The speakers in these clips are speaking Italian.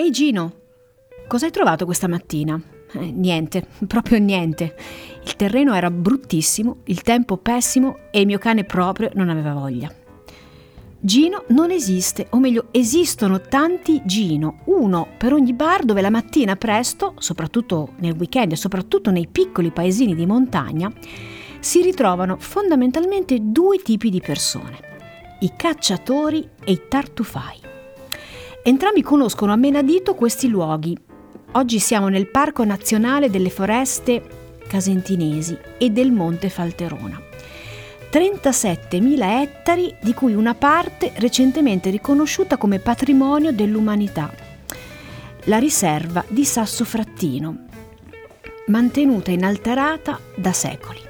Ehi Gino, cosa hai trovato questa mattina? Eh, niente, proprio niente. Il terreno era bruttissimo, il tempo pessimo e il mio cane proprio non aveva voglia. Gino non esiste, o meglio, esistono tanti Gino, uno per ogni bar dove la mattina presto, soprattutto nel weekend e soprattutto nei piccoli paesini di montagna, si ritrovano fondamentalmente due tipi di persone, i cacciatori e i tartufai. Entrambi conoscono a menadito questi luoghi. Oggi siamo nel Parco Nazionale delle Foreste Casentinesi e del Monte Falterona. 37.000 ettari, di cui una parte recentemente riconosciuta come patrimonio dell'umanità. La riserva di Sasso Frattino, mantenuta inalterata da secoli.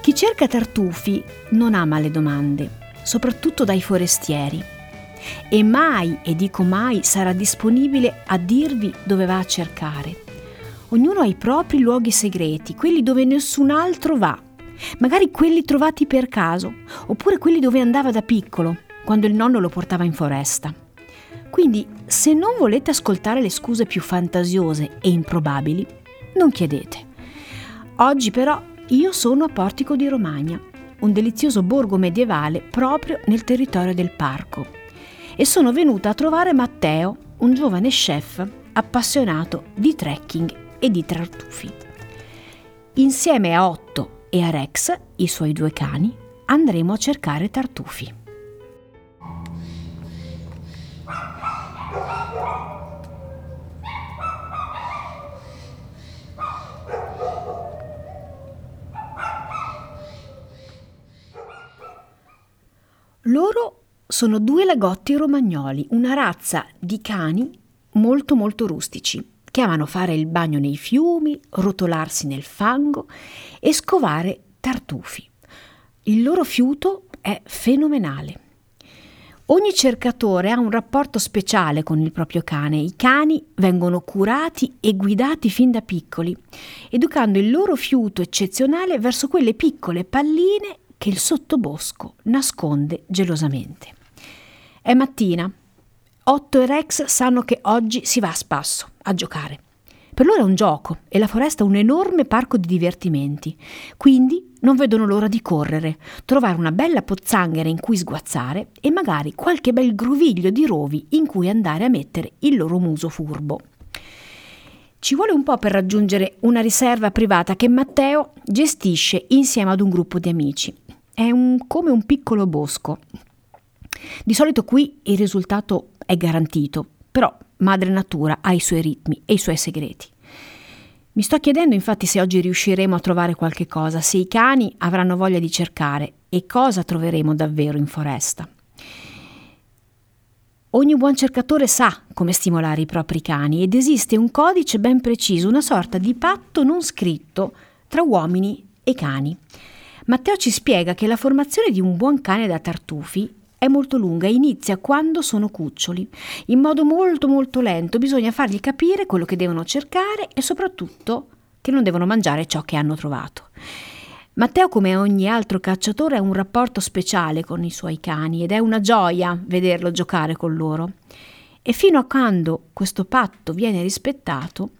Chi cerca tartufi non ama le domande, soprattutto dai forestieri e mai, e dico mai, sarà disponibile a dirvi dove va a cercare. Ognuno ha i propri luoghi segreti, quelli dove nessun altro va, magari quelli trovati per caso, oppure quelli dove andava da piccolo, quando il nonno lo portava in foresta. Quindi, se non volete ascoltare le scuse più fantasiose e improbabili, non chiedete. Oggi però io sono a Portico di Romagna, un delizioso borgo medievale proprio nel territorio del parco e sono venuta a trovare Matteo, un giovane chef appassionato di trekking e di tartufi. Insieme a Otto e a Rex, i suoi due cani, andremo a cercare tartufi. Loro sono due lagotti romagnoli, una razza di cani molto molto rustici, che amano fare il bagno nei fiumi, rotolarsi nel fango e scovare tartufi. Il loro fiuto è fenomenale. Ogni cercatore ha un rapporto speciale con il proprio cane. I cani vengono curati e guidati fin da piccoli, educando il loro fiuto eccezionale verso quelle piccole palline che il sottobosco nasconde gelosamente. È mattina. Otto e Rex sanno che oggi si va a spasso, a giocare. Per loro è un gioco e la foresta un enorme parco di divertimenti, quindi non vedono l'ora di correre, trovare una bella pozzanghera in cui sguazzare e magari qualche bel groviglio di rovi in cui andare a mettere il loro muso furbo. Ci vuole un po' per raggiungere una riserva privata che Matteo gestisce insieme ad un gruppo di amici. È un, come un piccolo bosco, di solito qui il risultato è garantito, però madre natura ha i suoi ritmi e i suoi segreti. Mi sto chiedendo infatti se oggi riusciremo a trovare qualche cosa, se i cani avranno voglia di cercare e cosa troveremo davvero in foresta. Ogni buon cercatore sa come stimolare i propri cani ed esiste un codice ben preciso, una sorta di patto non scritto tra uomini e cani. Matteo ci spiega che la formazione di un buon cane da tartufi è molto lunga e inizia quando sono cuccioli. In modo molto molto lento bisogna fargli capire quello che devono cercare e soprattutto che non devono mangiare ciò che hanno trovato. Matteo, come ogni altro cacciatore, ha un rapporto speciale con i suoi cani ed è una gioia vederlo giocare con loro. E fino a quando questo patto viene rispettato,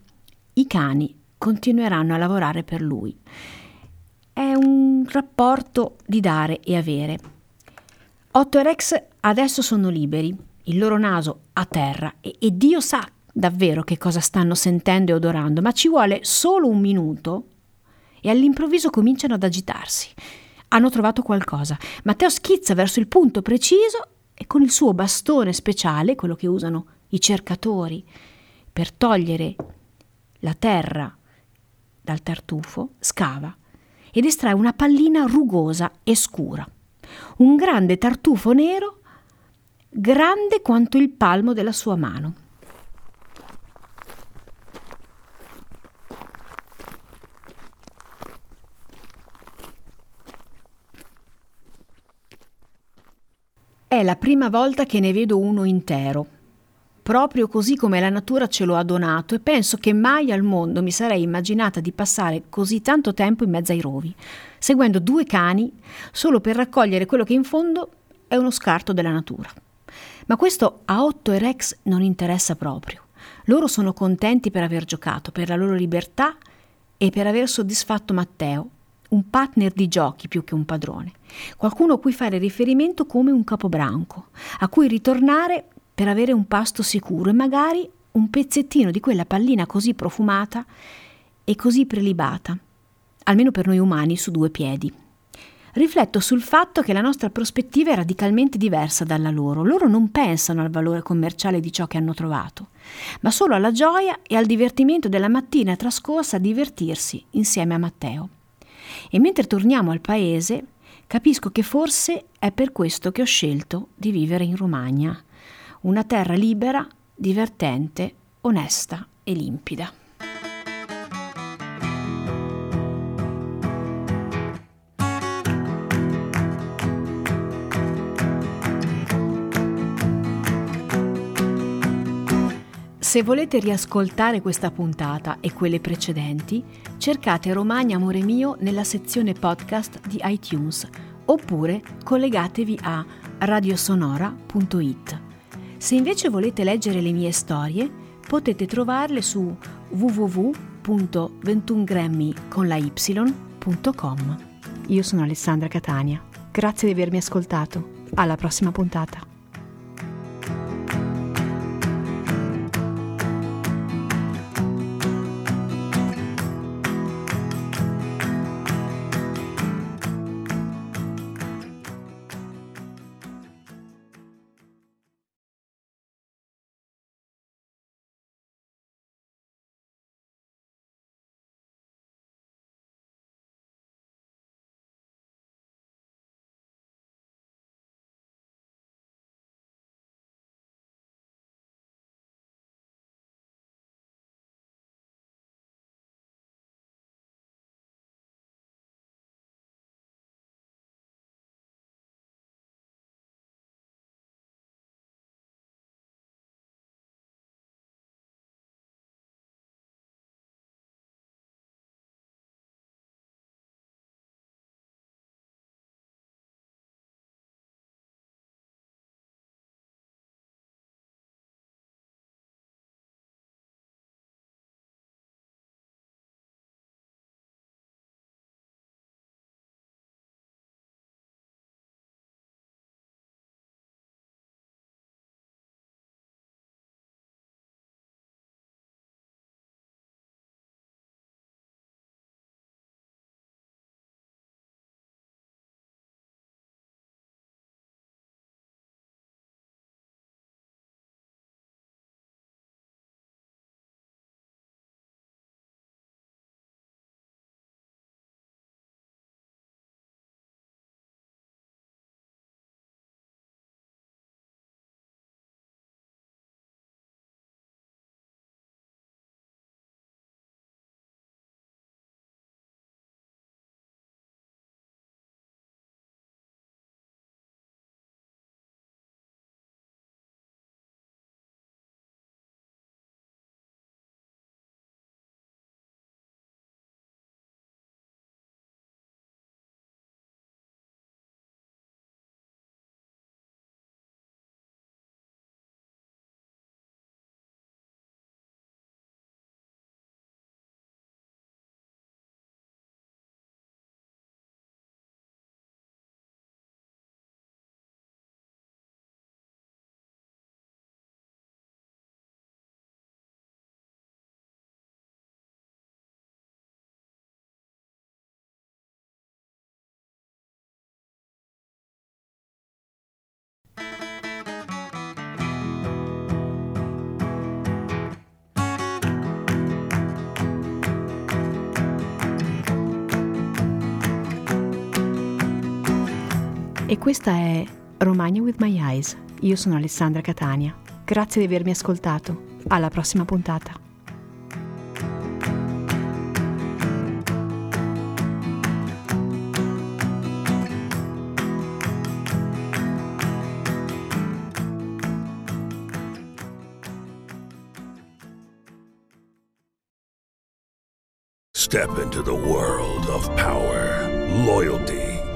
i cani continueranno a lavorare per lui. è un rapporto di dare e avere. Otto e Rex adesso sono liberi, il loro naso a terra e, e Dio sa davvero che cosa stanno sentendo e odorando, ma ci vuole solo un minuto e all'improvviso cominciano ad agitarsi. Hanno trovato qualcosa. Matteo schizza verso il punto preciso e con il suo bastone speciale, quello che usano i cercatori per togliere la terra dal tartufo, scava ed estrae una pallina rugosa e scura. Un grande tartufo nero, grande quanto il palmo della sua mano. È la prima volta che ne vedo uno intero, proprio così come la natura ce lo ha donato e penso che mai al mondo mi sarei immaginata di passare così tanto tempo in mezzo ai rovi, seguendo due cani solo per raccogliere quello che in fondo è uno scarto della natura. Ma questo a Otto e Rex non interessa proprio. Loro sono contenti per aver giocato, per la loro libertà e per aver soddisfatto Matteo, un partner di giochi più che un padrone, qualcuno a cui fare riferimento come un capobranco, a cui ritornare per avere un pasto sicuro e magari un pezzettino di quella pallina così profumata e così prelibata, almeno per noi umani su due piedi. Rifletto sul fatto che la nostra prospettiva è radicalmente diversa dalla loro. Loro non pensano al valore commerciale di ciò che hanno trovato, ma solo alla gioia e al divertimento della mattina trascorsa a divertirsi insieme a Matteo. E mentre torniamo al paese, capisco che forse è per questo che ho scelto di vivere in Romagna, una terra libera, divertente, onesta e limpida. Se volete riascoltare questa puntata e quelle precedenti, cercate Romagna Amore Mio nella sezione podcast di iTunes oppure collegatevi a radiosonora.it. Se invece volete leggere le mie storie, potete trovarle su www.21grammy.com. Io sono Alessandra Catania. Grazie di avermi ascoltato. Alla prossima puntata. E questa è Romagna with My Eyes. Io sono Alessandra Catania. Grazie di avermi ascoltato. Alla prossima puntata. Step into the world of power, loyalty,